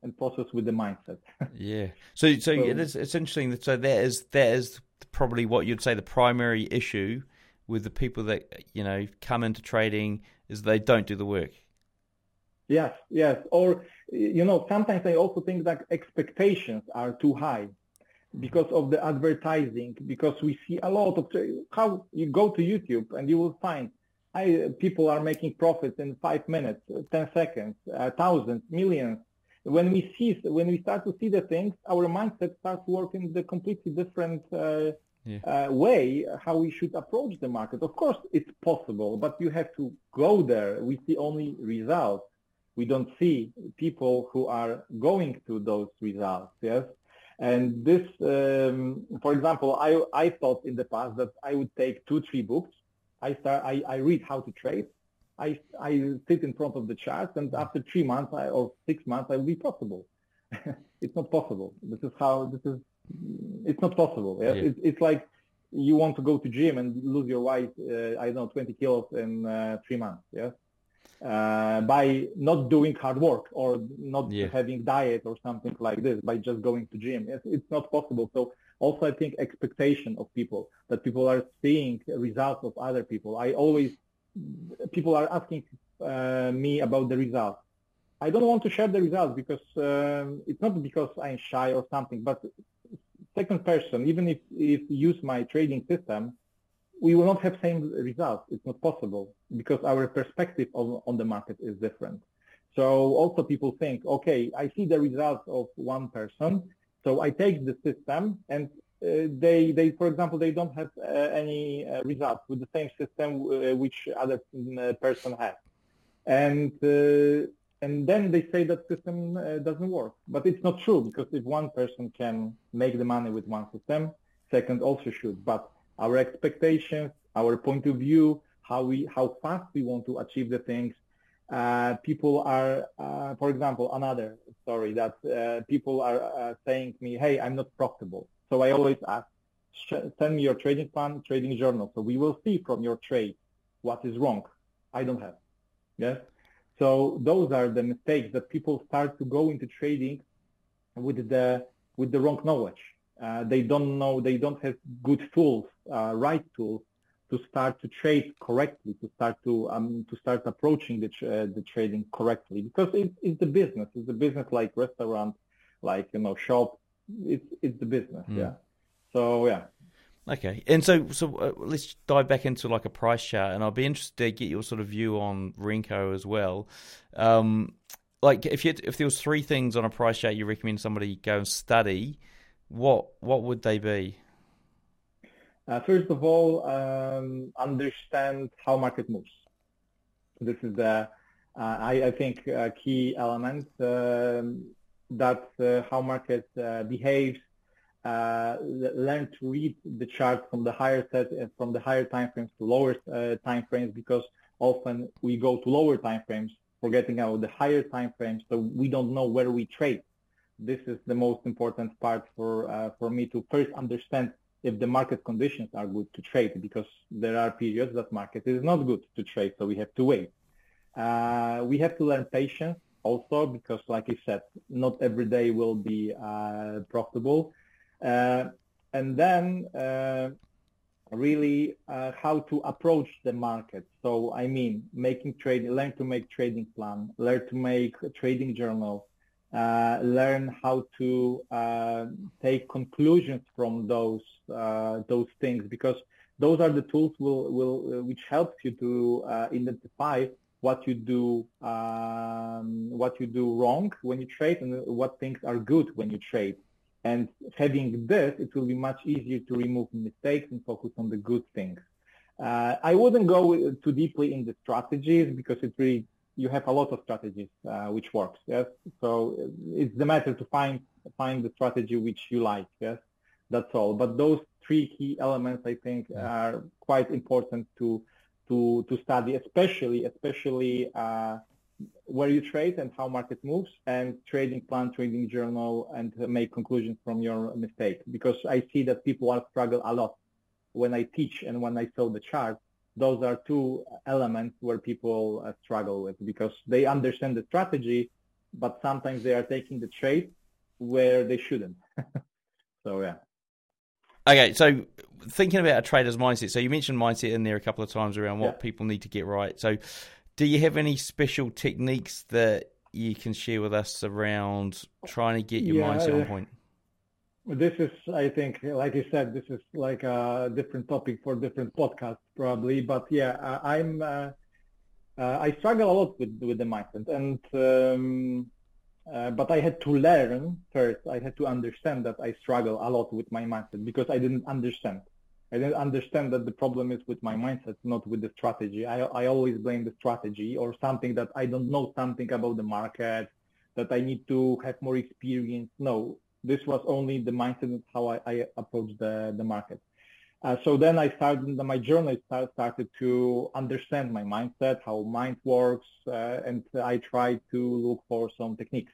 and process with the mindset. yeah. So, so, so it is, it's interesting. That, so that is that is probably what you'd say the primary issue with the people that you know come into trading is they don't do the work. Yes, yes. Or you know, sometimes I also think that expectations are too high because of the advertising. Because we see a lot of how you go to YouTube and you will find I, people are making profits in five minutes, ten seconds, uh, thousands, millions when we see when we start to see the things, our mindset starts working in the completely different uh, yeah. uh, way how we should approach the market. Of course, it's possible, but you have to go there. We see only results. We don't see people who are going to those results. Yes. And this, um, for example, I, I thought in the past that I would take two, three books. I start, I, I read how to trade I, I sit in front of the chart and after three months I, or six months I will be possible. it's not possible. This is how, this is, it's not possible. Yeah? yeah. It, it's like you want to go to gym and lose your weight, uh, I don't know, 20 kilos in uh, three months. Yeah. uh, by not doing hard work or not Yeah. having diet or something like this, by just going to gym. It's, it's not possible. So also I think expectation of people that people are seeing results of other people. I always people are asking uh, me about the results. I don't want to share the results because um, it's not because I'm shy or something, but second person, even if if you use my trading system, we will not have same results. It's not possible because our perspective on, on the market is different. So also people think, okay, I see the results of one person, so I take the system and they, they, for example, they don't have uh, any uh, results with the same system uh, which other uh, person has, and uh, and then they say that system uh, doesn't work. But it's not true because if one person can make the money with one system, second also should. But our expectations, our point of view, how we, how fast we want to achieve the things. Uh, people are, uh, for example, another story that uh, people are uh, saying to me, "Hey, I'm not profitable." So I always ask, "Send me your trading plan, trading journal, so we will see from your trade what is wrong." I don't have. Yes. So those are the mistakes that people start to go into trading with the with the wrong knowledge. Uh, they don't know, they don't have good tools, uh, right tools to start to trade correctly, to start to um, to start approaching the uh, the trading correctly because it, it's the business. It's a business like restaurant, like you know shop. It's it's the business. Mm. Yeah. So yeah. Okay, and so so uh, let's dive back into like a price chart, and I'll be interested to get your sort of view on Renko as well. Um, like if you if there was three things on a price chart you recommend somebody go and study, what what would they be? Uh, first of all, um, understand how market moves. This is the uh, I, I, think a key element um, that uh, how market uh, behaves uh, learn to read the chart from the higher set from the higher time frames to lower uh, time frames because often we go to lower time frames forgetting about the higher time frames so we don't know where we trade. This is the most important part for uh, for me to first understand if the market conditions are good to trade because there are periods that market is not good to trade so we have to wait. Uh, we have to learn patience also because like I said not every day will be uh, profitable uh, and then uh, really uh, how to approach the market. So I mean, making trade, learn to make trading plan, learn to make trading journal, uh, learn how to uh, take conclusions from those those things because those are the tools will will which helps you to identify what you do um, what you do wrong when you trade and what things are good when you trade. And having this, it will be much easier to remove mistakes and focus on the good things. Uh, I wouldn't go too deeply in the strategies because it really you have a lot of strategies uh, which works. Yes, so it's the matter to find find the strategy which you like. Yes, that's all. But those three key elements I think yeah. are quite important to to to study, especially especially uh, where you trade and how market moves and trading plan, trading journal, and make conclusions from your mistake. Because I see that people are struggle a lot when I teach and when I show the chart. Those are two elements where people uh, struggle with because they understand the strategy, but sometimes they are taking the trade where they shouldn't. so yeah. Okay, so thinking about a trader's mindset. So you mentioned mindset in there a couple of times around what Yeah. people need to get right. So do you have any special techniques that you can share with us around trying to get your Yeah, mindset on point? This is, I think, like you said, this is like a different topic for different podcasts probably. But yeah, I- I'm, uh, uh, I struggle a lot with with the mindset, and um, uh, but I had to learn first. I had to understand that I struggle a lot with my mindset because I didn't understand. I didn't understand that the problem is with my mindset, not with the strategy. I I always blame the strategy or something that I don't know something about the market, that I need to have more experience. No, this was only the mindset how I, I approach the, the market. Uh, so then I started, my journey start, started to understand my mindset, how mind works, uh, and I tried to look for some techniques.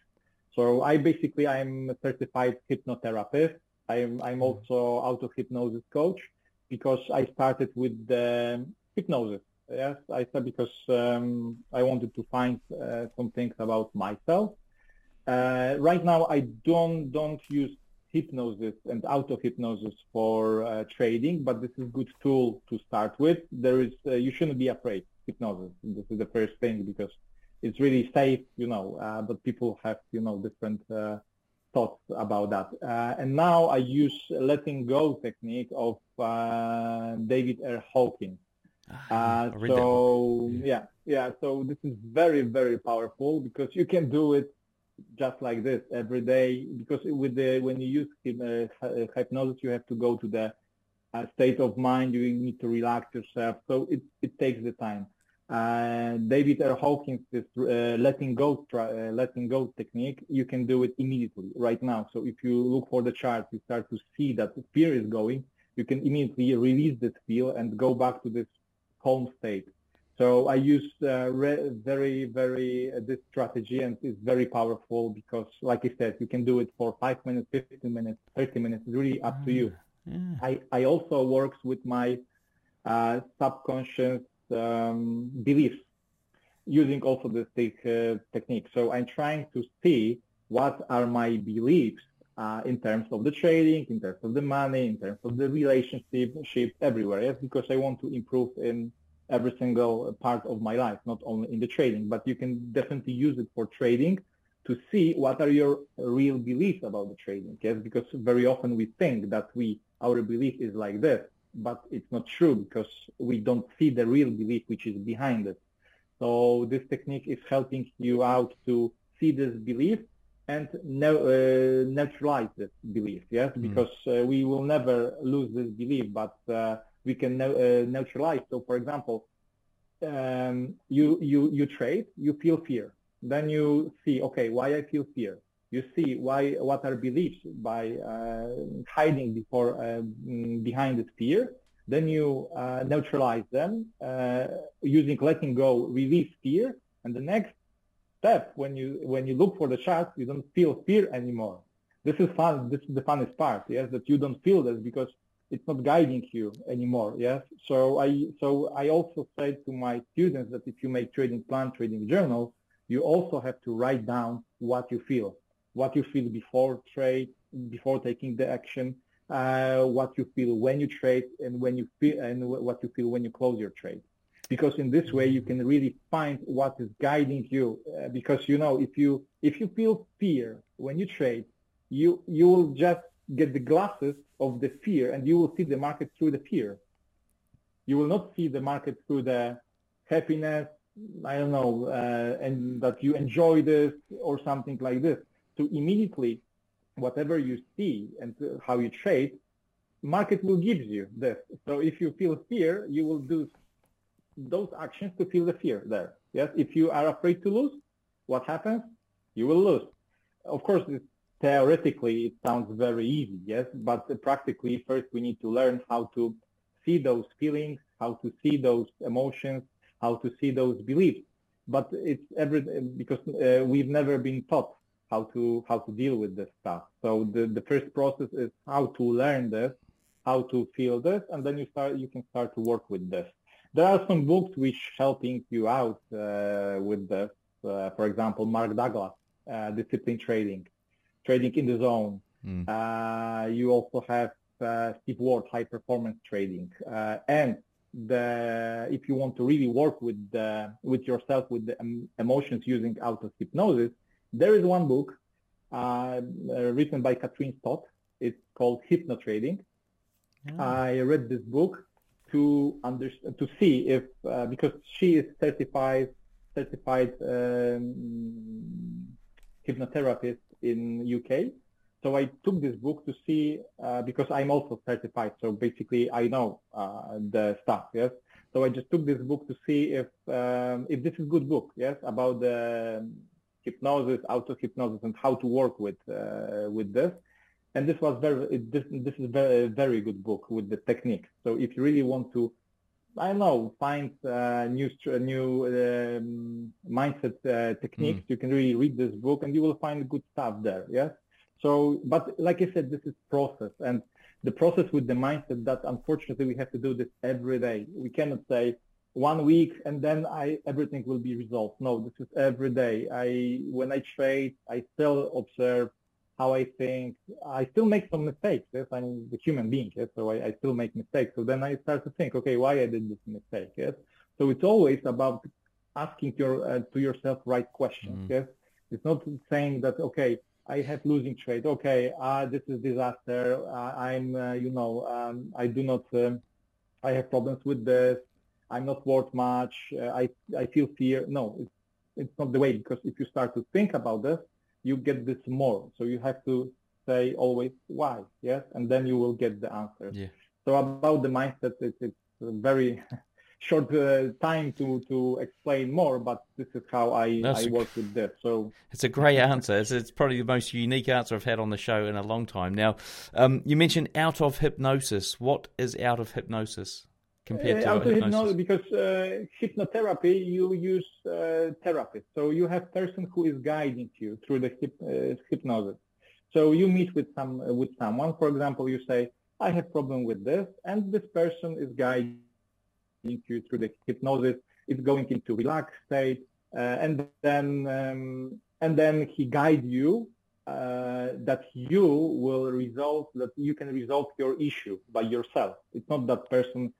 So I basically, I'm a certified hypnotherapist. I'm, I'm also auto-hypnosis coach because I started with the hypnosis. Yes, I started because um, I wanted to find uh, some things about myself. Uh, right now, I don't don't use hypnosis and auto hypnosis for uh, trading, but this is a good tool to start with. There is uh, you shouldn't be afraid hypnosis. This is the first thing because it's really safe, you know. Uh, but people have you know different uh, thoughts about that. Uh, and now I use letting go technique of uh, David R. Hawkins. Ah, so yeah, yeah. So this is very very powerful because you can do it just like this every day because with the when you use uh, hypnosis you have to go to the uh, state of mind you need to relax yourself. So it, it takes the time. Uh, David R. Hawkins is uh, letting go uh, letting go technique you can do it immediately right now. So if you look for the chart you start to see that fear is going you can immediately release this fear and go back to this calm state so I use uh, re- very, very uh, this strategy, and it's very powerful because, like I said, you can do it for five minutes, 15 minutes, 30 minutes. It's really up to you. Yeah. I, I also works with my uh, subconscious um, beliefs using also this uh, technique. So I'm trying to see what are my beliefs uh, in terms of the trading, in terms of the money, in terms of the relationship, everywhere. Yes, because I want to improve in every single part of my life, not only in the trading, but you can definitely use it for trading to see what are your real beliefs about the trading. Yes, because very often we think that we our belief is like this, but it's not true because we don't see the real belief which is behind it. So this technique is helping you out to see this belief and ne- uh, neutralize this belief. Yes, mm because uh, we will never lose this belief, but uh, we can uh, neutralize. So, for example, um, you you you trade, you feel fear. Then you see, okay, why I feel fear. You see why what are beliefs by uh, hiding before uh, behind this fear. Then you uh, neutralize them uh, using letting go, release fear, and the next step when you when you look for the chart, you don't feel fear anymore. This is fun. This is the funnest part. Yes, that you don't feel this because it's not guiding you anymore. Yes. So I so I also said to my students that if you make trading plan, trading journal, you also have to write down what you feel, what you feel before trade, before taking the action, uh, what you feel when you trade, and when you feel and what you feel when you close your trade. Because in this way you can really find what is guiding you. Uh, because you know if you if you feel fear when you trade, you you will just get the glasses of the fear and you will see the market through the fear. You will not see the market through the happiness, I don't know, uh, and that you enjoy this or something like this. So immediately, whatever you see and how you trade, market will give you this. So if you feel fear, you will do those actions to feel the fear there. Yes. If you are afraid to lose, what happens? You will lose. Of course, it's theoretically it sounds very easy, yes, but practically first we need to learn how to see those feelings, how to see those emotions, how to see those beliefs. But it's every because uh, we've never been taught how to how to deal with this stuff. So the the first process is how to learn this, how to feel this, and then you start you can start to work with this. There are some books which helping you out uh, with this. Uh, for example, Mark Douglas, uh, Discipline Trading trading in the zone. Mm. Uh, you also have uh, Steve Ward, high performance trading, uh, and the if you want to really work with the, with yourself with the um, emotions using auto hypnosis, there is one book uh, written by Katrin Stott. It's called Hypno Trading. Mm. I read this book to understand to see if uh, because she is certified certified um, hypnotherapist in UK. So I took this book to see uh, because I'm also certified. So basically, I know uh, the stuff. Yes. So I just took this book to see if um, if this is good book. Yes, about the hypnosis, auto hypnosis, and how to work with uh, with this. And this was very this this is very very good book with the techniques. So if you really want to I don't know, find uh, new new um, mindset uh, techniques. Mm. You can really read this book, and you will find good stuff there. Yes. So, but like I said, this is process, and the process with the mindset that unfortunately we have to do this every day. We cannot say one week and then I everything will be resolved. No, this is every day. I when I trade, I still observe how I think. I still make some mistakes. Yes, I'm a human being. Yes, so I, I still make mistakes. So then I start to think, okay, why I did this mistake? Yes. So it's always about asking your uh, to yourself right questions. Mm. Yes. It's not saying that okay, I have losing trade. Okay, uh, this is disaster. Uh, I'm, uh, you know, um, I do not, um, I have problems with this. I'm not worth much. Uh, I, I feel fear. No, it's, it's not the way because if you start to think about this, you get this more. So you have to say always why, yes, and then you will get the answer. Yeah. So about the mindset, it's, it's very short uh, time to to explain more, but this is how I I work with this. So it's a great answer. It's, it's, probably the most unique answer I've had on the show in a long time. Now, um, you mentioned out of hypnosis. What is out of hypnosis? Compared to uh, hypnosis? hypnosis, because uh, hypnotherapy, you use uh, therapist. So you have person who is guiding you through the hip, uh, hypnosis. So you meet with some with someone. For example, you say, "I have problem with this," and this person is guiding you through the hypnosis. It's going into relaxed state, uh, and then um, and then he guides you uh, that you will resolve that you can resolve your issue by yourself. It's not that person.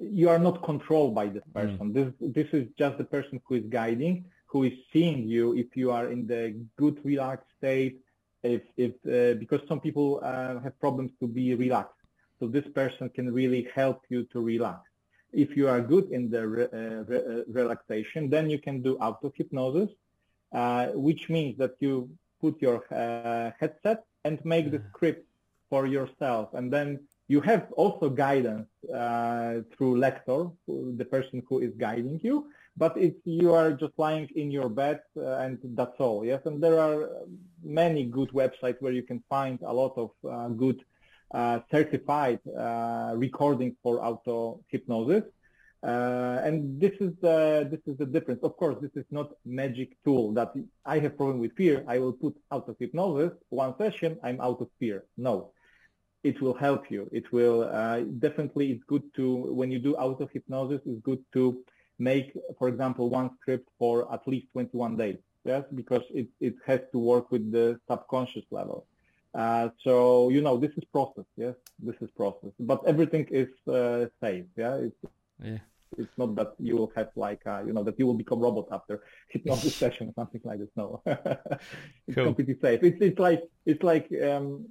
You are not controlled by this mm. person. Mm. This this is just the person who is guiding, who is seeing you if you are in the good relaxed state. If if uh, because some people uh, have problems to be relaxed, so this person can really help you to relax. If you are good in the re, uh, re, uh, relaxation, then you can do auto-hypnosis, uh, which means that you put your uh, headset and make the mm. script for yourself. And then you have also guidance uh, through lector, the person who is guiding you, but it's, you are just lying in your bed uh, and that's all. Yes, and there are many good websites where you can find a lot of good uh, certified uh, recording for auto hypnosis. Uh, and this is the this is the difference. Of course, this is not magic tool that I have problem with fear. I will put auto hypnosis one session. I'm out of fear. No, it will help you. It will uh, definitely. It's good to when you do auto hypnosis. It's good to make, for example, one script for at least 21 days. Yes, because it it has to work with the subconscious level. Uh, so you know this is process, yes, this is process, but everything is uh, safe, yeah. It's, yeah. It's not that you will have like uh, you know that you will become robot after hypnosis session or something like this. No, it's cool. completely safe. It's it's like it's like um,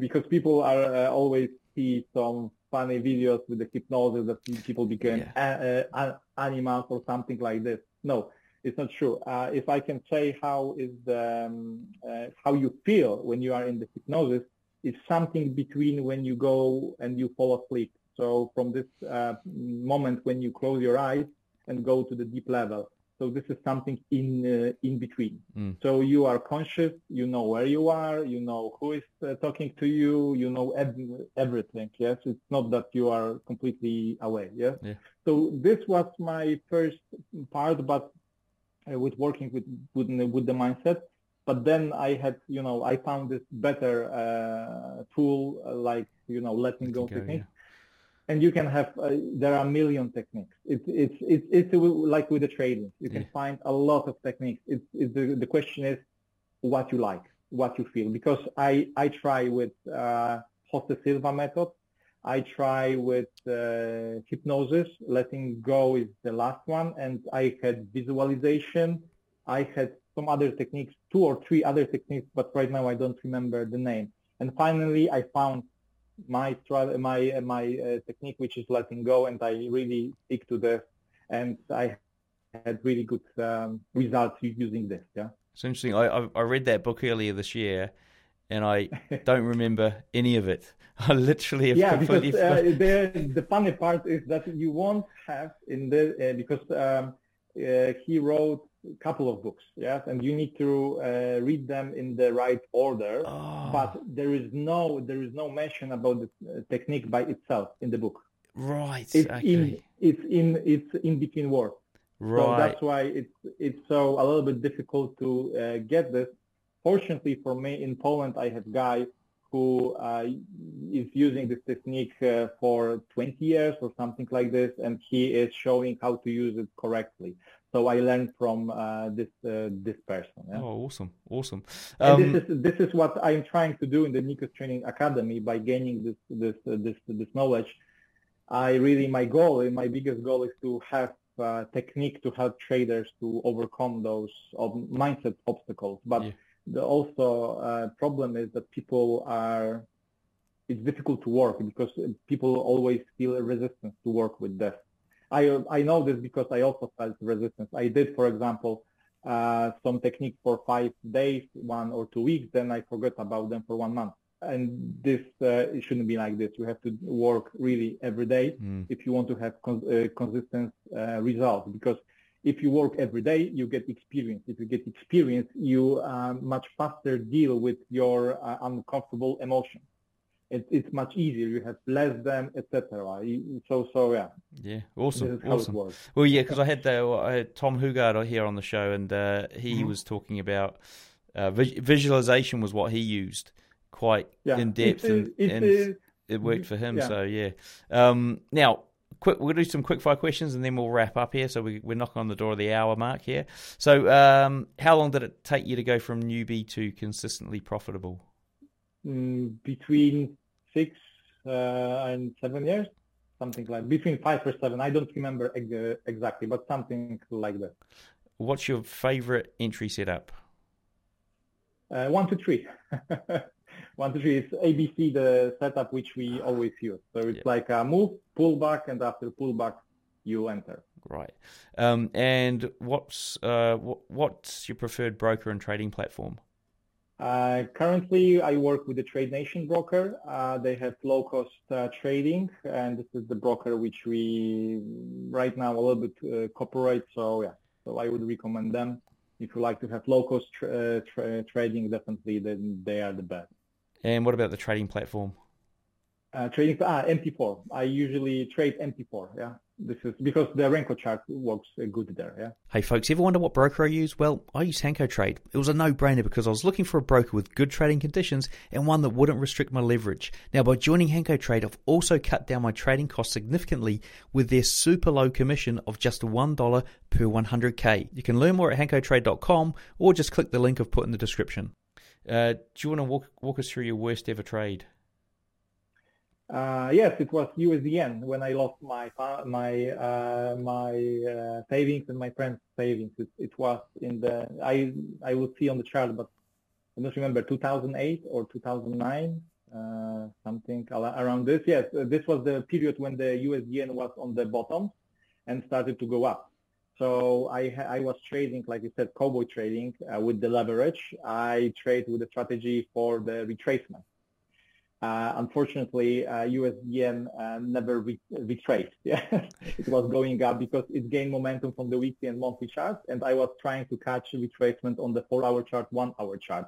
because people are uh, always see some funny videos with the hypnosis that people become yeah. Uh, animals or something like this. No, it's not true. Uh, if I can say how is the, um, uh, how you feel when you are in the hypnosis, it's something between when you go and you fall asleep. So from this uh, moment when you close your eyes and go to the deep level. So this is something in uh, in between. Mm. So you are conscious, you know where you are, you know who is uh, talking to you, you know ev- everything. Yes, it's not that you are completely away. Yes. Yeah. So this was my first part, but uh, with working with, with with the mindset. But then I had, you know, I found this better uh, tool uh, like, you know, letting go, go. Yeah. And you can have, uh, there are a million techniques. It's, it's, it's, it's like with the trading. You can yeah. find a lot of techniques. It's, it's the, the question is what you like, what you feel. Because I, I try with uh, Jose Silva method I try with uh, hypnosis, letting go is the last one, and I had visualization. I had some other techniques, two or three other techniques, but right now I don't remember the name. And finally, I found my my my uh, technique, which is letting go, and I really stick to this, and I had really good um, results using this. Yeah. It's interesting. I I read that book earlier this year, and I don't remember any of it. I literally have yeah, completely because uh, the the funny part is that you won't have in the uh, because um, uh, he wrote couple of books, yes, and you need to uh, read them in the right order. Oh. But there is no there is no mention about the uh, technique by itself in the book. Right. It's okay. in it's in it's in between words. Right. So that's why it's it's so a little bit difficult to uh, get this. Fortunately for me, in Poland, I have guys who uh, is using this technique uh, for 20 years or something like this, and he is showing how to use it correctly. So I learned from uh, this uh, this person. Yeah? Oh, awesome, awesome. Um, and this is this is what I'm trying to do in the Nikos Trading Academy by gaining this this uh, this this knowledge. I really my goal, my biggest goal, is to have uh, technique to help traders to overcome those mindset obstacles. But yeah. the also uh, problem is that people are it's difficult to work because people always feel a resistance to work with this. I I know this because I also felt resistance. I did, for example, uh, some technique for five days, one or two weeks, then I forgot about them for one month. And this uh, it shouldn't be like this. You have to work really every day mm. if you want to have con- uh, consistent uh, results. Because if you work every day, you get experience. If you get experience, you uh, much faster deal with your uh, uncomfortable emotions it, it's much easier. You have less them, etc. So so yeah. Yeah, awesome, awesome. Well, yeah, because I had the I had Tom Hougaard here on the show, and uh, he mm-hmm. was talking about uh, visualization was what he used quite yeah. in depth, and, and it worked for him. Yeah. So yeah. Um, now. Quick, gonna do some quick fire questions and then we'll wrap up here. So we, we're knocking on the door of the hour mark here. So, um, how long did it take you to go from newbie to consistently profitable? Mm, between six uh, and seven years, something like between five or seven. I don't remember ex- exactly, but something like that. What's your favorite entry setup? Uh, to three It's ABC, the setup which we always use. So it's yeah. like a move, pull back, and after pull back, you enter. Right. Um, and what's uh, what's your preferred broker and trading platform? Uh, currently, I work with the Trade Nation broker. Uh, they have low-cost uh, trading, and this is the broker which we right now a little bit uh, cooperate. So yeah, so I would recommend them. If you like to have low-cost tra- uh, tra- trading, definitely then they are the best. And what about the trading platform? Uh, trading ah MT4. I usually trade MT4. Yeah this is because the Renko chart works good there. Yeah. Hey folks, ever wonder what broker I use? Well, I use Hanko Trade. It was a no-brainer because I was looking for a broker with good trading conditions and one that wouldn't restrict my leverage. Now, by joining Hanko Trade, I've also cut down my trading costs significantly with their super low commission of just one dollar per 100k. You can learn more at hankotrade.com or just click the link I've put in the description. Uh, do you want to walk walk us through your worst ever trade? Uh, yes, it was USDN when I lost my my uh, my uh, savings and my friend's savings. It, it, was in the I I will see on the chart, but I don't remember 2008 or 2009, uh, something around this. Yes, uh, this was the period when the USDN was on the bottom and started to go up. So I I was trading, like you said, cowboy trading uh, with the leverage. I trade with the strategy for the retracement. Uh, unfortunately, uh, USDN uh, never re- retraced. Yeah, it was going up because it gained momentum from the weekly and monthly charts, and I was trying to catch retracement on the four-hour chart, one-hour chart.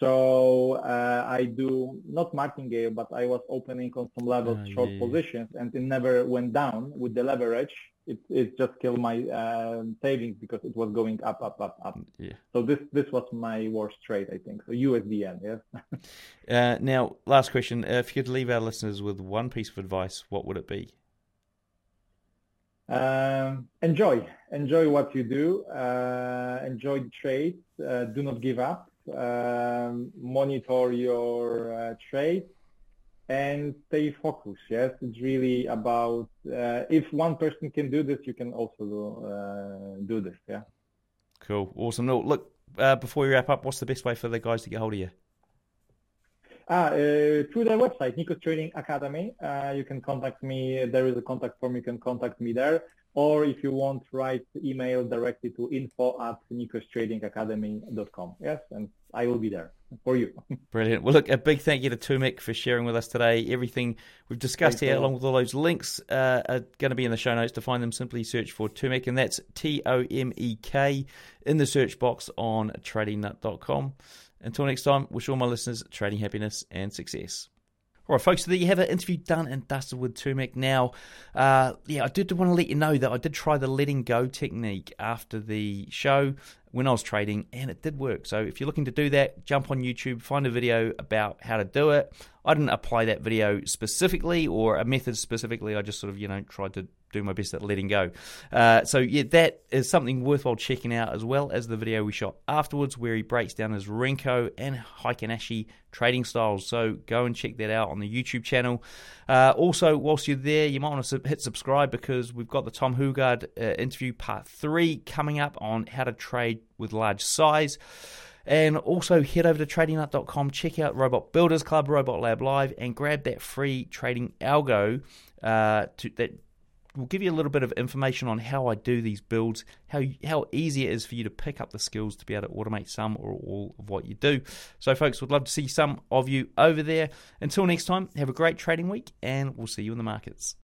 So uh, I do not martingale, but I was opening on some levels uh, short yeah. positions, and it never went down with the leverage. It it just killed my uh, savings because it was going up, up, up, up. Yeah. So this this was my worst trade, I think. So USDN, yes. uh, now, last question: If you could leave our listeners with one piece of advice, what would it be? Um, enjoy, enjoy what you do. Uh, enjoy the trade. Uh, do not give up um, monitor your uh, trade and stay focused. Yes, it's really about uh, if one person can do this, you can also do, uh, do this. Yeah. Cool. Awesome. No, look, uh, before we wrap up, what's the best way for the guys to get hold of you? Ah, uh, through their website, Nikos Trading Academy. Uh, you can contact me. There is a contact form. You can contact me there. Or if you want, write email directly to info at nikostradingacademy.com. Yes, and I will be there for you. Brilliant. Well, look, a big thank you to Tomek for sharing with us today. Everything we've discussed Thanks here, along with all those links, uh, are going to be in the show notes. To find them, simply search for Tomek, and that's T O M E K in the search box on tradingnut.com. Until next time, wish all my listeners trading happiness and success. All right, folks, so there you have an interview done and dusted with Tomek. Now, uh, yeah, I did want to let you know that I did try the letting go technique after the show. when I was trading, and it did work. So if you're looking to do that, jump on YouTube, find a video about how to do it. I didn't apply that video specifically or a method specifically. I just sort of, you know, tried to do my best at letting go. Uh, so yeah, that is something worthwhile checking out as well as the video we shot afterwards, where he breaks down his Renko and Heikin Ashi trading styles. So go and check that out on the YouTube channel. Uh, also, whilst you're there, you might want to hit subscribe because we've got the Tom Hougaard uh, interview part three coming up on how to trade with large size. And also head over to tradingnut.com, check out Robot Builders Club, Robot Lab Live, and grab that free trading algo uh, to, that will give you a little bit of information on how I do these builds, how how easy it is for you to pick up the skills to be able to automate some or all of what you do. So, folks, would love to see some of you over there. Until next time, have a great trading week, and we'll see you in the markets.